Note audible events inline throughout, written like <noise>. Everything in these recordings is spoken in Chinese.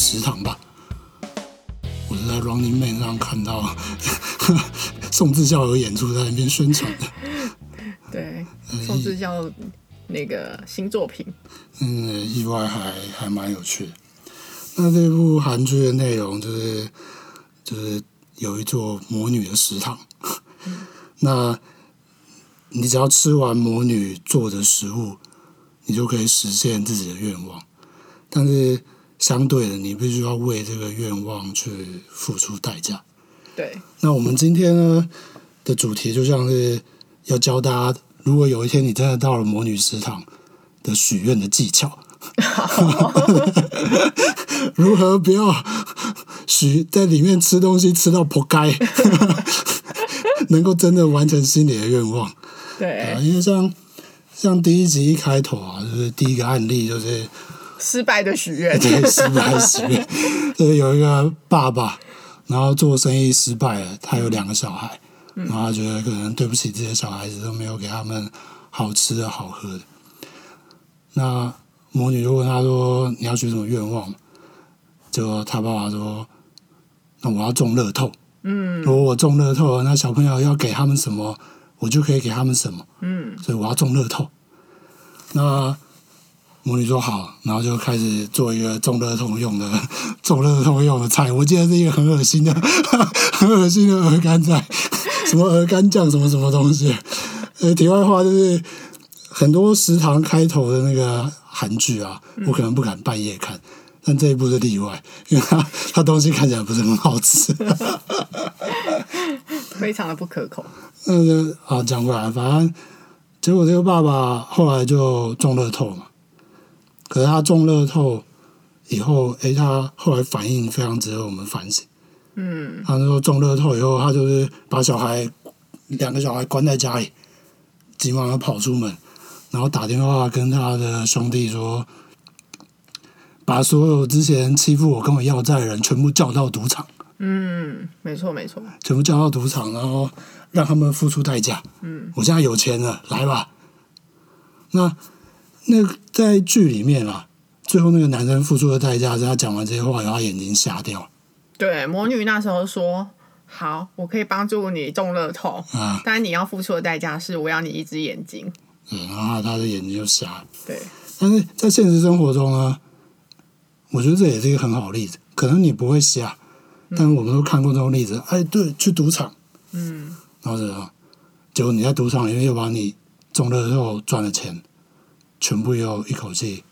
食堂吧。我是在 Running Man 上看到宋智孝有演出在那边宣传的。对，宋智孝那个新作品，嗯，意外还还蛮有趣的。那这部韩剧的内容就是就是有一座魔女的食堂，嗯、那你只要吃完魔女做的食物，你就可以实现自己的愿望，但是。相对的，你必须要为这个愿望去付出代价。对。那我们今天呢的主题就像是要教大家，如果有一天你真的到了魔女食堂的许愿的技巧 <laughs> <laughs> 如何不要许在里面吃东西吃到破开，<laughs> 能够真的完成心里的愿望。对。啊，因为像像第一集一开头啊，就是第一个案例就是。失败的许愿，对，失败的许愿，<laughs> 就是有一个爸爸，然后做生意失败了，他有两个小孩，然后他觉得可能对不起这些小孩子，都没有给他们好吃的好喝的。那魔女就问他说：“你要许什么愿望？”结果他爸爸说：“那我要中乐透。嗯，如果我中乐透了，那小朋友要给他们什么，我就可以给他们什么。嗯，所以我要中乐透。那。”魔女说好，然后就开始做一个中乐透用的 <laughs> 中乐透用的菜。我记得是一个很恶心的、<laughs> 很恶心的鹅肝菜，<laughs> 什么鹅肝酱，什么什么东西。呃，题外话就是，很多食堂开头的那个韩剧啊，我可能不敢半夜看，但这一部是例外，因为它它东西看起来不是很好吃，非常的不可口。那就啊，讲不来，反正结果这个爸爸后来就中乐透嘛。可是他中乐透以后，诶，他后来反应非常值得我们反省。嗯，他说中乐透以后，他就是把小孩两个小孩关在家里，急忙的跑出门，然后打电话跟他的兄弟说，把所有之前欺负我跟我要债的人全部叫到赌场。嗯，没错没错，全部叫到赌场，然后让他们付出代价。嗯，我现在有钱了，来吧。那。那在剧里面啊，最后那个男生付出的代价是他讲完这些话，然后他眼睛瞎掉。对，魔女那时候说：“好，我可以帮助你中乐透，啊，但你要付出的代价是我要你一只眼睛。”嗯，然后他的眼睛就瞎了。对，但是在现实生活中呢，我觉得这也是一个很好的例子。可能你不会瞎，但是我们都看过这种例子。哎，对，去赌场，嗯，然后怎样？结果你在赌场里面又把你中乐透赚了钱。全部要一口气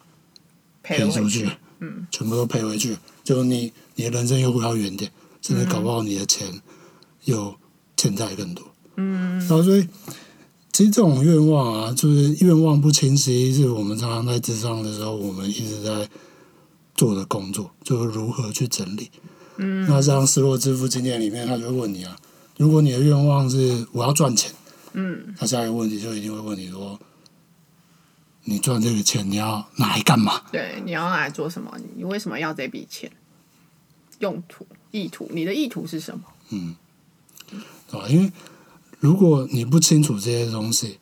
赔出去，嗯，全部都赔回去，就你你的人生又回到原点，甚至搞不好你的钱又欠债更多，嗯，然后所以其实这种愿望啊，就是愿望不清晰，是我们常常在智商的时候，我们一直在做的工作，就是如何去整理。嗯，那像《失落致富经典》里面，他就会问你啊，如果你的愿望是我要赚钱，嗯，他下一个问题就一定会问你说。你赚这个钱，你要拿来干嘛？对，你要拿来做什么？你为什么要这笔钱？用途、意图，你的意图是什么？嗯，对吧？因为如果你不清楚这些东西，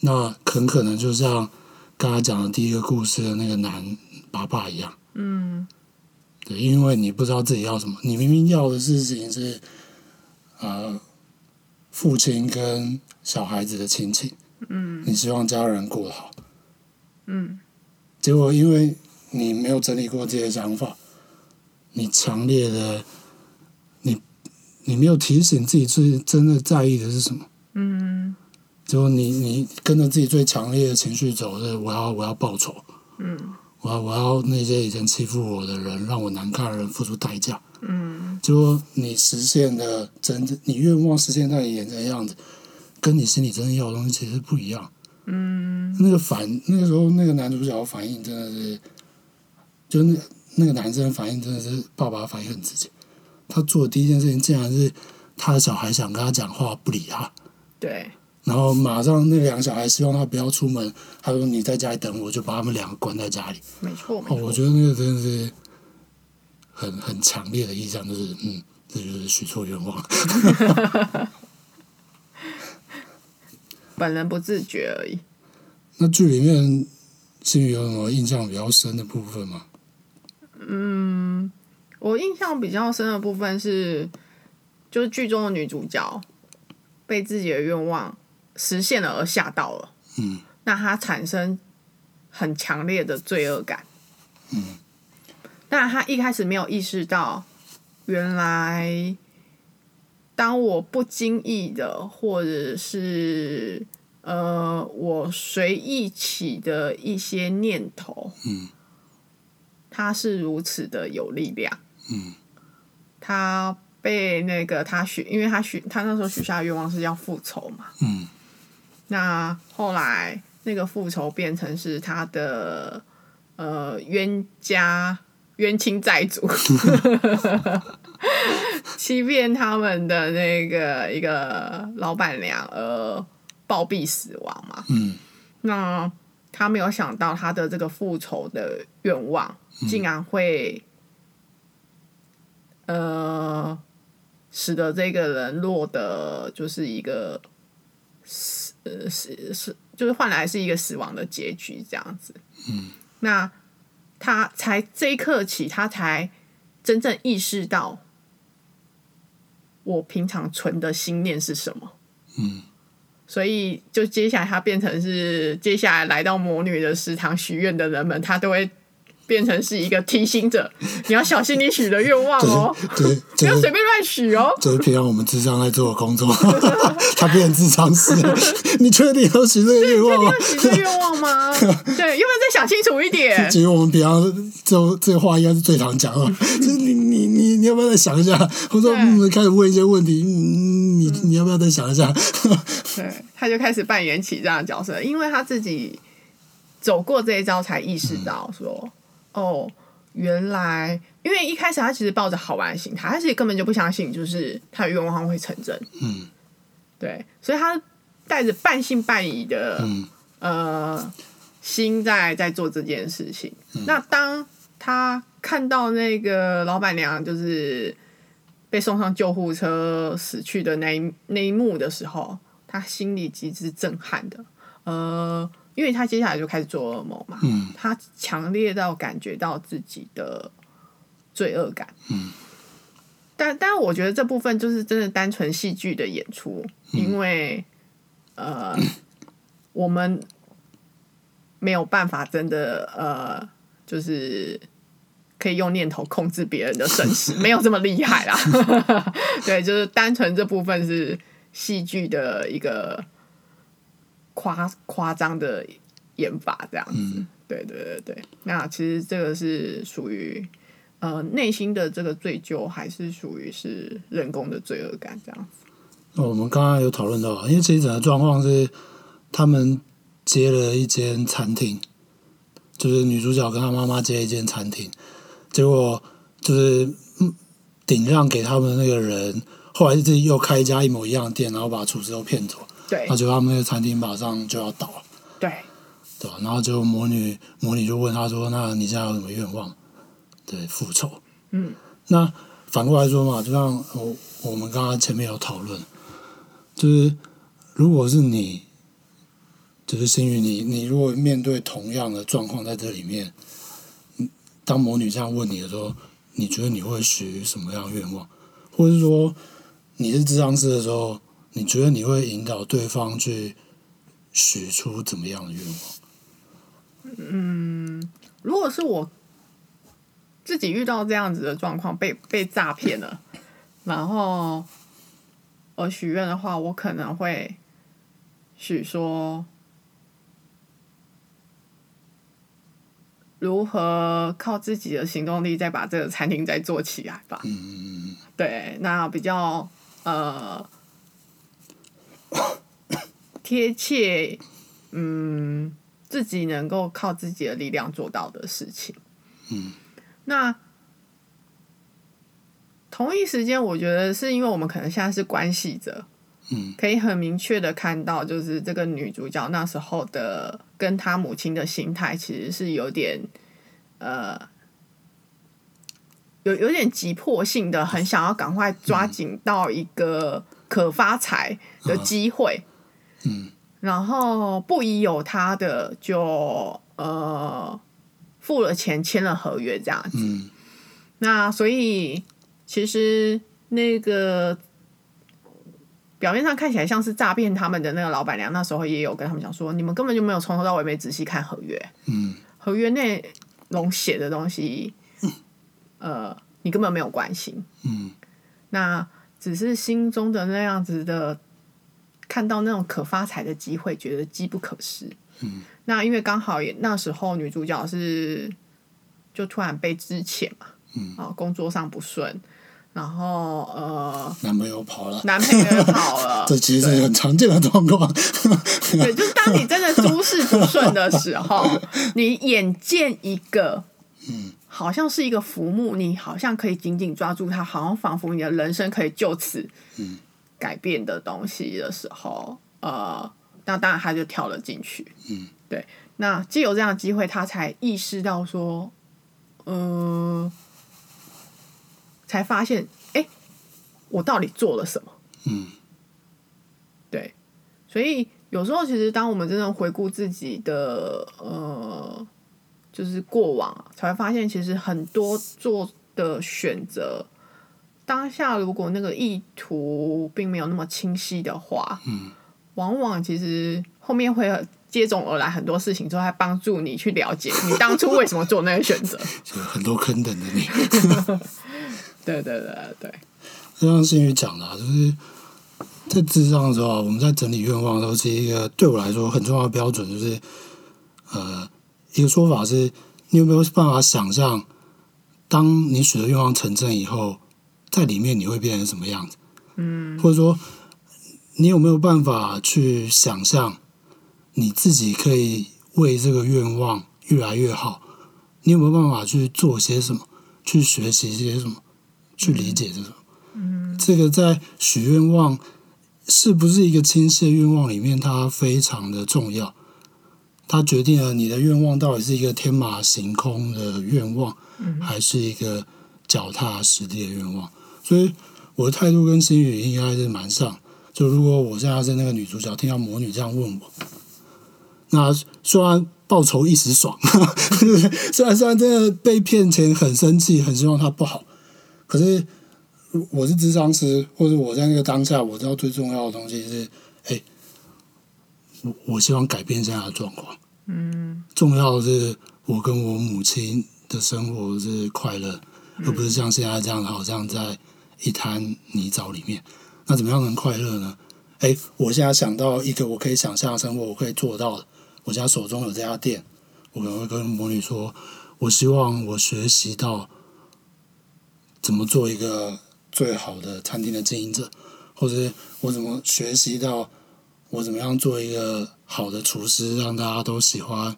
那很可能就像刚才讲的第一个故事的那个男爸爸一样。嗯，对，因为你不知道自己要什么，你明明要的事情是呃，父亲跟小孩子的亲情。嗯，你希望家人过得好。嗯，结果因为你没有整理过这些想法，你强烈的，你你没有提醒自己最真的在意的是什么？嗯，结果你你跟着自己最强烈的情绪走，是我要我要报仇。嗯，我要我要那些以前欺负我的人，让我难看的人付出代价。嗯，结果你实现的真正你愿望实现在你眼前的样子，跟你心里真正要的东西其实不一样。嗯，那个反那个时候那个男主角反应真的是，就那那个男生反应真的是爸爸反应很直接。他做的第一件事情竟然是他的小孩想跟他讲话不理他，对，然后马上那两个小孩希望他不要出门，他说你在家里等我，就把他们两个关在家里。没错，没错。哦，我觉得那个真的是很很强烈的印象，就是嗯，这就是许错愿望。<laughs> 本人不自觉而已。那剧里面，至于有什么印象比较深的部分吗？嗯，我印象比较深的部分是，就是剧中的女主角被自己的愿望实现了而吓到了，嗯，那她产生很强烈的罪恶感，嗯，但她一开始没有意识到，原来当我不经意的，或者是呃，我随意起的一些念头，嗯，它是如此的有力量。嗯，他被那个他许，因为他许他那时候许下的愿望是要复仇嘛。嗯，那后来那个复仇变成是他的呃冤家冤亲债主，<laughs> <laughs> 欺骗他们的那个一个老板娘而暴毙死亡嘛。嗯，那他没有想到他的这个复仇的愿望竟然会。呃，使得这个人落得就是一个死，呃，死死就是换来是一个死亡的结局这样子。嗯，那他才这一刻起，他才真正意识到我平常存的心念是什么。嗯，所以就接下来他变成是接下来来到魔女的食堂许愿的人们，他都会。变成是一个提醒者，<laughs> 你要小心你许的愿望哦，对，不要随便乱许哦。这是平常我们智商在做的工作，他变成智商师，你确定要许这个愿望吗？许这个愿望吗？对，要不要再想清楚一点？其实我们平常就这话应该是最常讲的，就是你你你你要不要再想一下？或者说嗯，开始问一些问题，嗯，你你要不要再想一下？对，他就开始扮演起这样的角色，因为他自己走过这一招，才意识到说。嗯哦，原来因为一开始他其实抱着好玩的心态，他其实根本就不相信，就是他的愿望会成真。嗯，对，所以他带着半信半疑的、嗯、呃心在在做这件事情。嗯、那当他看到那个老板娘就是被送上救护车死去的那一那一幕的时候，他心里极之震撼的。呃。因为他接下来就开始做噩梦嘛，嗯，他强烈到感觉到自己的罪恶感，嗯，但但我觉得这部分就是真的单纯戏剧的演出，嗯、因为呃，我们没有办法真的呃，就是可以用念头控制别人的生死，<laughs> 没有这么厉害啦，<laughs> 对，就是单纯这部分是戏剧的一个。夸夸张的演法这样子，嗯、对对对对。那其实这个是属于呃内心的这个罪疚，还是属于是人工的罪恶感这样子？哦，我们刚刚有讨论到，因为其实整个状况是他们接了一间餐厅，就是女主角跟她妈妈接了一间餐厅，结果就是顶让给他们的那个人，后来自己又开一家一模一样的店，然后把厨师都骗走。对，那就他们那个餐厅马上就要倒了。对，对吧？然后就魔女，魔女就问他说：“那你现在有什么愿望？”对，复仇。嗯，那反过来说嘛，就像我我们刚刚前面有讨论，就是如果是你，就是星宇，你你如果面对同样的状况在这里面，当魔女这样问你的时候，你觉得你会许什么样的愿望？或者是说你是智商师的时候？你觉得你会引导对方去许出怎么样的愿望？嗯，如果是我自己遇到这样子的状况，被被诈骗了，然后我许愿的话，我可能会许说如何靠自己的行动力再把这个餐厅再做起来吧。嗯，对，那比较呃。<coughs> 贴切，嗯，自己能够靠自己的力量做到的事情。嗯，那同一时间，我觉得是因为我们可能现在是关系者，嗯，可以很明确的看到，就是这个女主角那时候的跟她母亲的心态，其实是有点，呃，有有点急迫性的，很想要赶快抓紧到一个。可发财的机会，嗯，然后不疑有他的就呃付了钱签了合约这样子，嗯，那所以其实那个表面上看起来像是诈骗他们的那个老板娘，那时候也有跟他们讲说，你们根本就没有从头到尾没仔细看合约，嗯，合约内容写的东西，呃，你根本没有关心，嗯，那只是心中的那样子的，看到那种可发财的机会，觉得机不可失，嗯，那因为刚好也那时候女主角是就突然被支遣嘛。嗯，啊，工作上不顺，然后呃，男朋友跑了，男朋友跑了，<laughs> 这其实是很常见的状况。对，就是当你真的诸事不顺的时候，<laughs> 你眼见一个，嗯，好像是一个浮木，你好像可以紧紧抓住它，好像仿佛你的人生可以就此改变的东西的时候，呃，那当然他就跳了进去。嗯，对，那既有这样的机会，他才意识到说，嗯、呃。才发现，哎、欸，我到底做了什么？嗯，对，所以有时候其实，当我们真的回顾自己的呃，就是过往，才会发现，其实很多做的选择，当下如果那个意图并没有那么清晰的话，嗯，往往其实后面会接踵而来很多事情，之后还帮助你去了解你当初为什么做那个选择，<laughs> 就很多坑等着你。<laughs> 对对对对，就像新宇讲的、啊，就是在智商的时候、啊，我们在整理愿望的时候，是一个对我来说很重要的标准，就是呃，一个说法是，你有没有办法想象，当你许的愿望成真以后，在里面你会变成什么样子？嗯，或者说，你有没有办法去想象，你自己可以为这个愿望越来越好？你有没有办法去做些什么？去学习些什么？去理解这种，嗯，这个在许愿望是不是一个清晰的愿望里面，它非常的重要。它决定了你的愿望到底是一个天马行空的愿望，嗯还是一个脚踏实地的愿望。所以我的态度跟新宇应该是蛮像。就如果我现在是那个女主角，听到魔女这样问我，那虽然报仇一时爽，<laughs> 虽然虽然真的被骗钱很生气，很希望她不好。可是，我是智商师，或者我在那个当下，我知道最重要的东西是，哎、欸，我我希望改变现在的状况。嗯，重要的是我跟我母亲的生活是快乐，而不是像现在这样，好像在一滩泥沼里面。那怎么样能快乐呢？哎、欸，我现在想到一个我可以想象的生活，我可以做到的。我现在手中有这家店，我可能会跟魔女说，我希望我学习到。怎么做一个最好的餐厅的经营者，或者我怎么学习到我怎么样做一个好的厨师，让大家都喜欢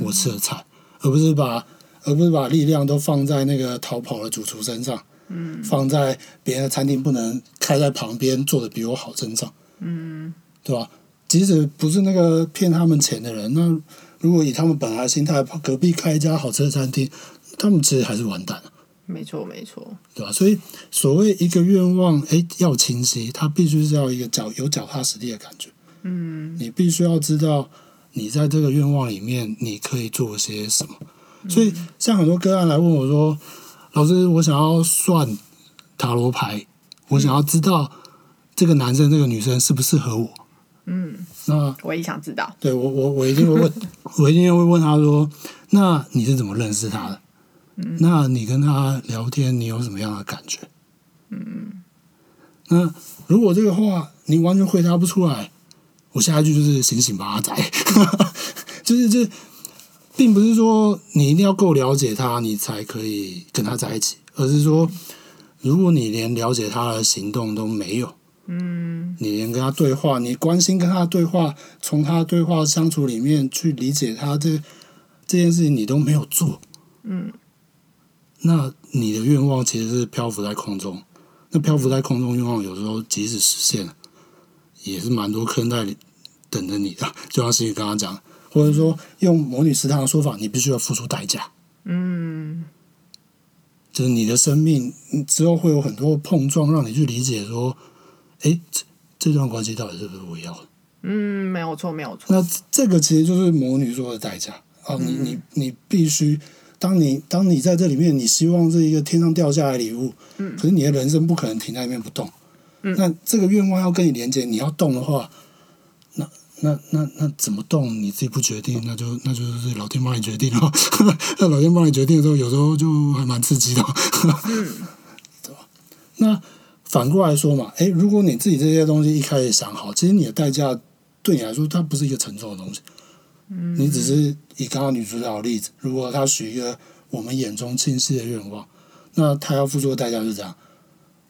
我吃的菜，而不是把而不是把力量都放在那个逃跑的主厨身上，嗯放在别人的餐厅不能开在旁边做的比我好身上，嗯对吧？即使不是那个骗他们钱的人，那如果以他们本来的心态，隔壁开一家好吃的餐厅，他们其实还是完蛋了。没错，没错，对吧？所以所谓一个愿望，哎，要清晰，它必须是要一个脚有脚踏实地的感觉。嗯，你必须要知道，你在这个愿望里面，你可以做些什么。所以，像很多个案来问我说：“老师，我想要算塔罗牌，我想要知道这个男生、这个女生适不适合我。”嗯，那我也想知道。对我，我我一定会问，<laughs> 我一定会问他说：“那你是怎么认识他的？”那你跟他聊天，你有什么样的感觉？嗯，那如果这个话你完全回答不出来，我下一句就是醒醒吧，阿仔，<laughs> 就是这，并不是说你一定要够了解他，你才可以跟他在一起，而是说，如果你连了解他的行动都没有，嗯，你连跟他对话，你关心跟他对话，从他对话相处里面去理解他这这件事情，你都没有做，嗯。那你的愿望其实是漂浮在空中，那漂浮在空中愿望有时候即使实现了，也是蛮多坑在等着你的。<laughs> 就像是你刚刚讲，或者说用魔女食堂的说法，你必须要付出代价。嗯，就是你的生命之后会有很多碰撞，让你去理解说，哎，这这段关系到底是不是我要的？嗯，没有错，没有错。那这个其实就是魔女说的代价啊！你你你必须。当你当你在这里面，你希望是一个天上掉下来礼物，嗯，可是你的人生不可能停在那边不动，嗯，那这个愿望要跟你连接，你要动的话，那那那那怎么动？你自己不决定，那就那就是老天帮你决定了。<laughs> 那老天帮你决定的时候，有时候就还蛮刺激的，嗯，对吧？那反过来说嘛，诶，如果你自己这些东西一开始想好，其实你的代价对你来说，它不是一个沉重的东西。你只是以刚刚女主角的例子，如果她许一个我们眼中清晰的愿望，那她要付出的代价是这样：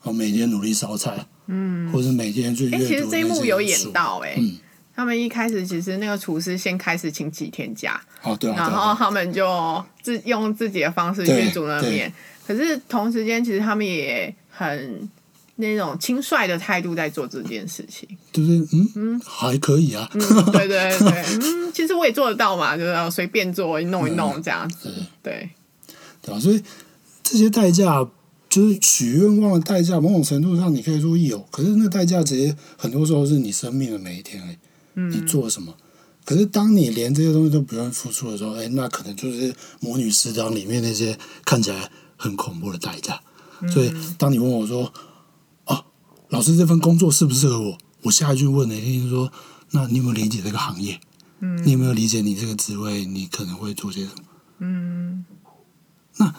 哦，每天努力烧菜，嗯，或者每天去阅读。哎，其实这一幕有演到，哎，嗯，他们一开始其实那个厨师先开始请几天假，哦，对啊，然后他们就自用自己的方式去煮那面，可是同时间其实他们也很。那种轻率的态度在做这件事情，就是嗯嗯还可以啊，嗯，对对对，嗯，其实我也做得到嘛，就是随便做弄一弄这样子，嗯、对对吧？所以这些代价就是许愿望的代价，某种程度上你可以说有，可是那代价其实很多时候是你生命的每一天哎，嗯，你做什么？可是当你连这些东西都不愿意付出的时候，哎，那可能就是魔女食堂里面那些看起来很恐怖的代价。所以当你问我说。老师，这份工作适不适合我？我下一句问的一定是说：那你有没有理解这个行业？嗯，你有没有理解你这个职位？你可能会做些什么？嗯，那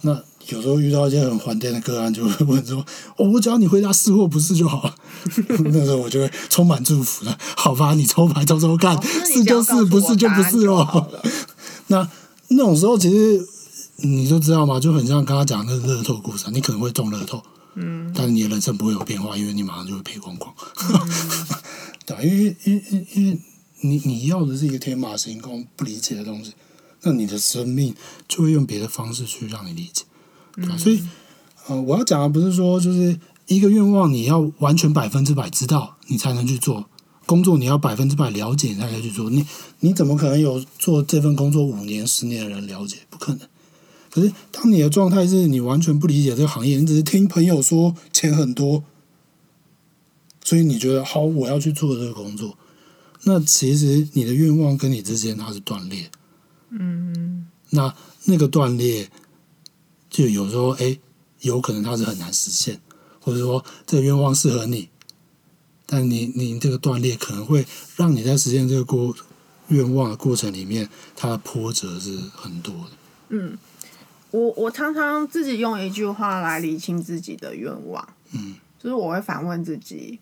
那有时候遇到一些很环电的个案，就会问说：哦，我只要你回答是或不是就好了。<laughs> 那时候我就会充满祝福了。好吧，你抽牌抽抽看，是就是，不是就不是哦。<laughs> 那那种时候，其实你就知道嘛？就很像刚刚讲的那个乐透故事，你可能会中乐透。嗯，但是你的人生不会有变化，因为你马上就会赔光光。嗯、<laughs> 对，因为因为因为你你要的是一个天马行空、不理解的东西，那你的生命就会用别的方式去让你理解。对吧？嗯、所以，呃，我要讲的不是说，就是一个愿望你要完全百分之百知道，你才能去做工作；你要百分之百了解，你才可以去做。你你怎么可能有做这份工作五年、十年的人了解？不可能。可是，当你的状态是你完全不理解这个行业，你只是听朋友说钱很多，所以你觉得好，我要去做这个工作。那其实你的愿望跟你之间它是断裂，嗯，那那个断裂就有时候哎，有可能它是很难实现，或者说这个愿望适合你，但你你这个断裂可能会让你在实现这个过愿望的过程里面，它的波折是很多的，嗯。我我常常自己用一句话来理清自己的愿望，嗯，就是我会反问自己，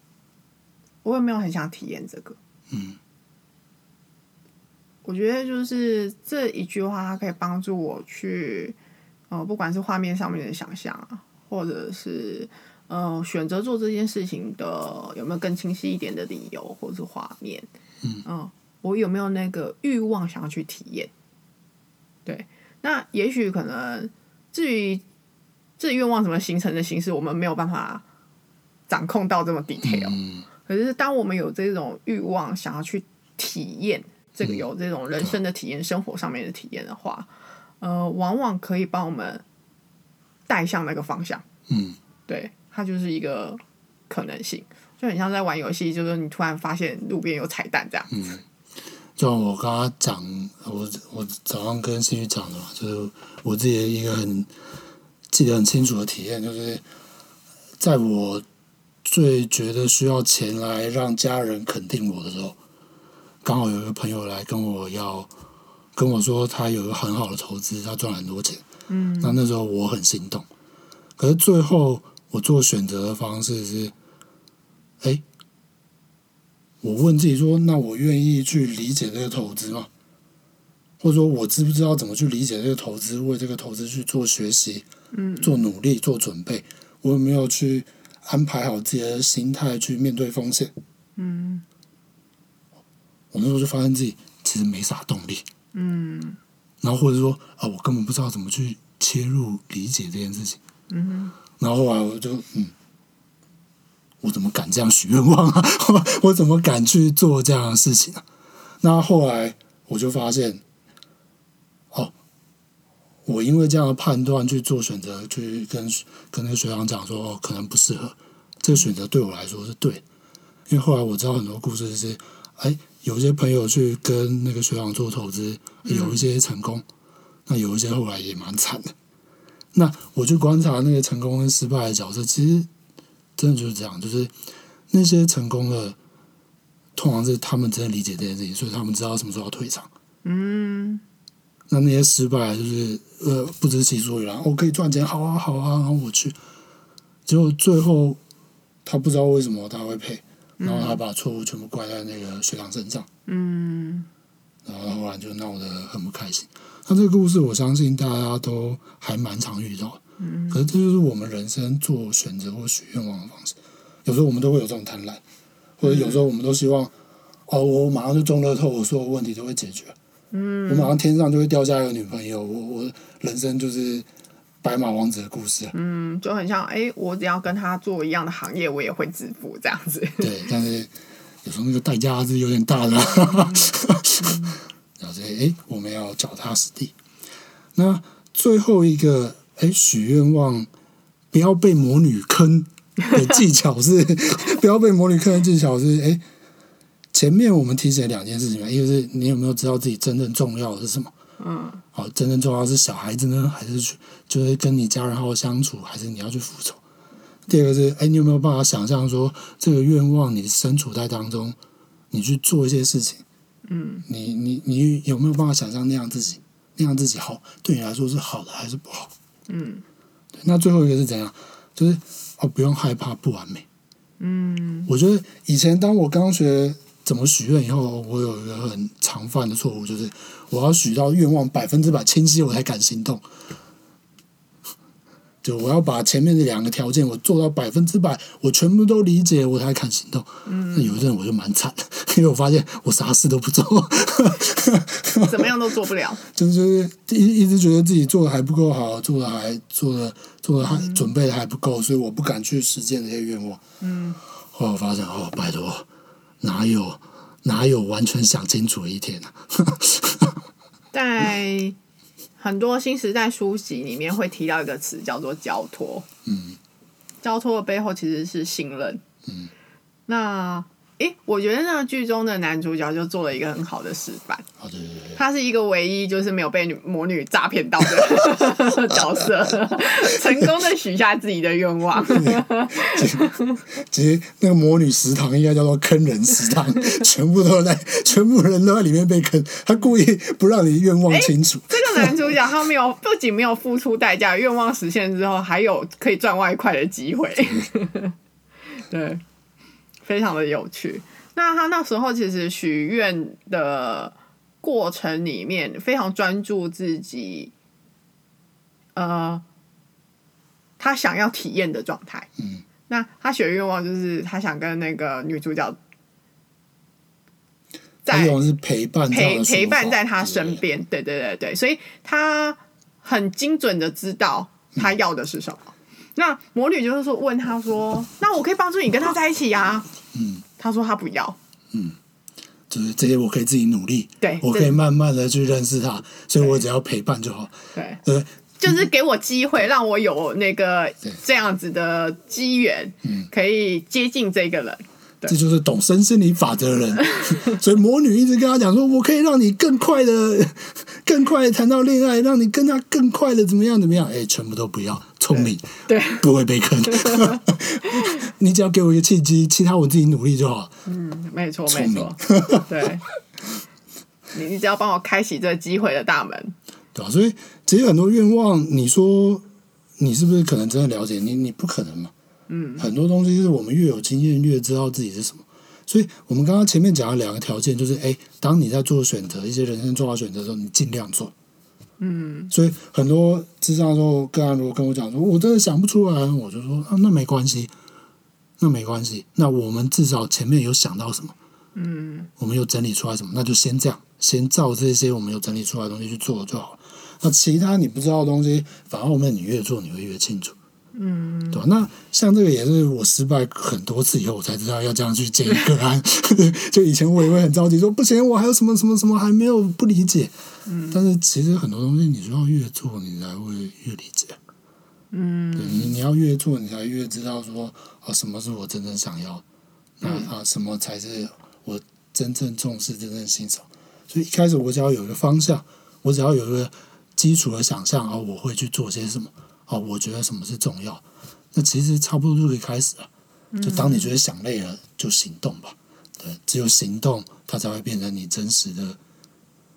我有没有很想体验这个？嗯，我觉得就是这一句话，它可以帮助我去，呃，不管是画面上面的想象啊，或者是呃选择做这件事情的有没有更清晰一点的理由，或者是画面，嗯，呃，我有没有那个欲望想要去体验？对。那也许可能，至于这愿望怎么形成的形式，我们没有办法掌控到这么 detail。嗯、可是，当我们有这种欲望，想要去体验这个有这种人生的体验、嗯、生活上面的体验的话，呃，往往可以帮我们带向那个方向。嗯，对，它就是一个可能性，就很像在玩游戏，就是你突然发现路边有彩蛋这样子。嗯 <laughs> 就我刚刚讲，我我早上跟新宇讲的嘛，就是我自己的一个很记得很清楚的体验，就是在我最觉得需要钱来让家人肯定我的时候，刚好有一个朋友来跟我要跟我说他有一个很好的投资，他赚了很多钱。嗯，那那时候我很心动，可是最后我做选择的方式是，哎。我问自己说：“那我愿意去理解这个投资吗？或者说我知不知道怎么去理解这个投资？为这个投资去做学习，嗯，做努力，做准备。我有没有去安排好自己的心态去面对风险？嗯，我那时候就发现自己其实没啥动力，嗯，然后或者说啊，我根本不知道怎么去切入理解这件事情，嗯哼，然后后来我就嗯。”我怎么敢这样许愿望啊？<laughs> 我怎么敢去做这样的事情啊？那后来我就发现，哦，我因为这样的判断去做选择，去跟跟那个学长讲说，哦，可能不适合。这个选择对我来说是对的，因为后来我知道很多故事是，哎，有些朋友去跟那个学长做投资，有一些成功，那有一些后来也蛮惨的。那我去观察那个成功跟失败的角色，其实真的就是这样，就是那些成功的，通常是他们真的理解这件事情，所以他们知道什么时候要退场。嗯。那那些失败就是呃不知其所以然，我、哦、可以赚钱，好啊好啊，然后我去，结果最后他不知道为什么他会赔，然后他把错误全部怪在那个学长身上。嗯。然后后来就闹得很不开心。那这个故事，我相信大家都还蛮常遇到。嗯，可是这就是我们人生做选择或许愿望的方式。有时候我们都会有这种贪婪，或者有时候我们都希望，哦，我马上就中乐透，我所有问题都会解决。嗯，我马上天上就会掉下一个女朋友，我我人生就是白马王子的故事。嗯，就很像，哎，我只要跟他做一样的行业，我也会致富这样子。对，但是。有时候那个代价是有点大的，然后这哎，我们要脚踏实地。那最后一个哎，许愿望不要被魔女坑的技巧是，<laughs> 不要被魔女坑的技巧是哎，前面我们提醒了两件事情嘛，一个是你有没有知道自己真正重要的是什么？嗯，好，真正重要的是小孩子呢，还是去就是跟你家人好好相处，还是你要去复仇？第二个是，哎，你有没有办法想象说，这个愿望你身处在当中，你去做一些事情，嗯，你你你有没有办法想象那样自己，那样自己好，对你来说是好的还是不好？嗯，那最后一个是怎样？就是哦，不用害怕不完美。嗯，我觉得以前当我刚学怎么许愿以后，我有一个很常犯的错误，就是我要许到愿望百分之百清晰，我才敢行动。就我要把前面的两个条件我做到百分之百，我全部都理解，我才敢行动。嗯，那有一阵我就蛮惨的，因为我发现我啥事都不做，<laughs> 怎么样都做不了。<laughs> 就是一一直觉得自己做的还不够好，做的还做的做的还、嗯、准备的还不够，所以我不敢去实践这些愿望。嗯，后来我发现哦，拜托，哪有哪有完全想清楚的一天呢、啊？<laughs> 在。很多新时代书籍里面会提到一个词，叫做交托。嗯，交托的背后其实是信任。嗯，那。诶，我觉得那个剧中的男主角就做了一个很好的示范。哦，对对对，他是一个唯一就是没有被女魔女诈骗到的 <laughs> 角色，<laughs> 成功的许下自己的愿望。其实，<laughs> 其实那个魔女食堂应该叫做坑人食堂，全部都在，全部人都在里面被坑。他故意不让你愿望清楚。这个男主角他没有，不仅没有付出代价，愿望实现之后还有可以赚外快的机会。对。非常的有趣。那他那时候其实许愿的过程里面，非常专注自己，呃，他想要体验的状态。嗯。那他许的愿望就是他想跟那个女主角在，在是陪伴陪陪伴在他身边。对对对对，所以他很精准的知道他要的是什么。嗯那魔女就是说，问他说：“那我可以帮助你跟他在一起呀、啊？”嗯，他说他不要。嗯，就是这些我可以自己努力，对，我可以慢慢的去认识他，所以我只要陪伴就好。对对，就是给我机会，让我有那个这样子的机缘，嗯，可以接近这个人。这就是懂身心灵法则的人，<laughs> 所以魔女一直跟他讲说：“我可以让你更快的、更快的谈到恋爱，让你跟他更快的怎么样怎么样。”哎，全部都不要，聪明，对，不会被坑。<laughs> 你只要给我一个契机，其他我自己努力就好。嗯，没错，没错，<laughs> 对。你你只要帮我开启这个机会的大门，对啊？所以其实很多愿望，你说你是不是可能真的了解？你你不可能嘛。嗯，很多东西就是我们越有经验，越知道自己是什么。所以，我们刚刚前面讲了两个条件，就是哎，当你在做选择一些人生重要选择的时候，你尽量做。嗯，所以很多智商的时候，个案如果跟我讲说，我真的想不出来，我就说啊，那没关系，那没关系。那我们至少前面有想到什么，嗯，我们有整理出来什么，那就先这样，先照这些我们有整理出来的东西去做就好。那其他你不知道的东西，反而后面你越做，你会越清楚。嗯，对吧？那像这个也是我失败很多次以后，我才知道要这样去建议个案。<laughs> 就以前我也会很着急，说不行，我还有什么什么什么还没有不理解。嗯，但是其实很多东西，你需要越做，你才会越理解。嗯，对，你你要越做，你才越知道说啊，什么是我真正想要，那啊，什么才是我真正重视、真正欣赏。所以一开始我只要有一个方向，我只要有一个基础的想象啊，我会去做些什么啊？我觉得什么是重要？那其实差不多就可以开始了。就当你觉得想累了，就行动吧。对，只有行动，它才会变成你真实的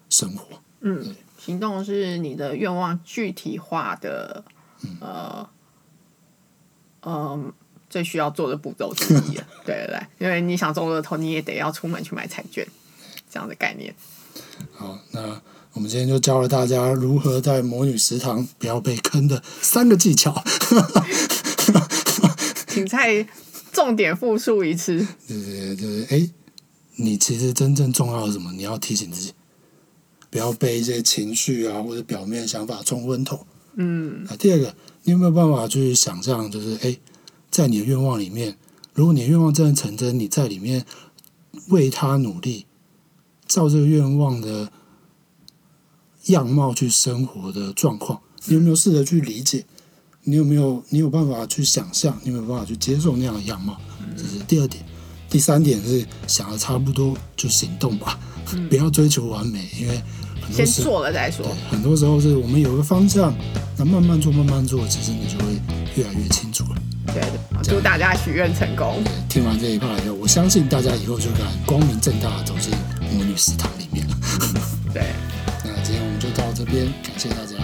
生活。嗯，行动是你的愿望具体化的，呃，嗯，最需要做的步骤之一。<laughs> 对对对，因为你想中乐透，你也得要出门去买彩券，这样的概念。好，那我们今天就教了大家如何在魔女食堂不要被坑的三个技巧。<laughs> 请再重点复述一次。对对对，就是哎，你其实真正重要的是什么？你要提醒自己，不要被一些情绪啊或者表面想法冲昏头。嗯。那第二个，你有没有办法去想象，就是哎，在你的愿望里面，如果你的愿望真的成真，你在里面为他努力，照这个愿望的样貌去生活的状况，你有没有试着去理解？你有没有？你有办法去想象？你有没有办法去接受那样的样貌？这是第二点。第三点是想的差不多就行动吧，不要追求完美，因为先做了再说。对，很多时候是我们有个方向，那慢慢做，慢慢做，其实你就会越来越清楚了。对的，祝大家许愿成功。听完这一趴以后，我相信大家以后就敢光明正大的走进魔女食堂里面了。对，这边，感谢大家。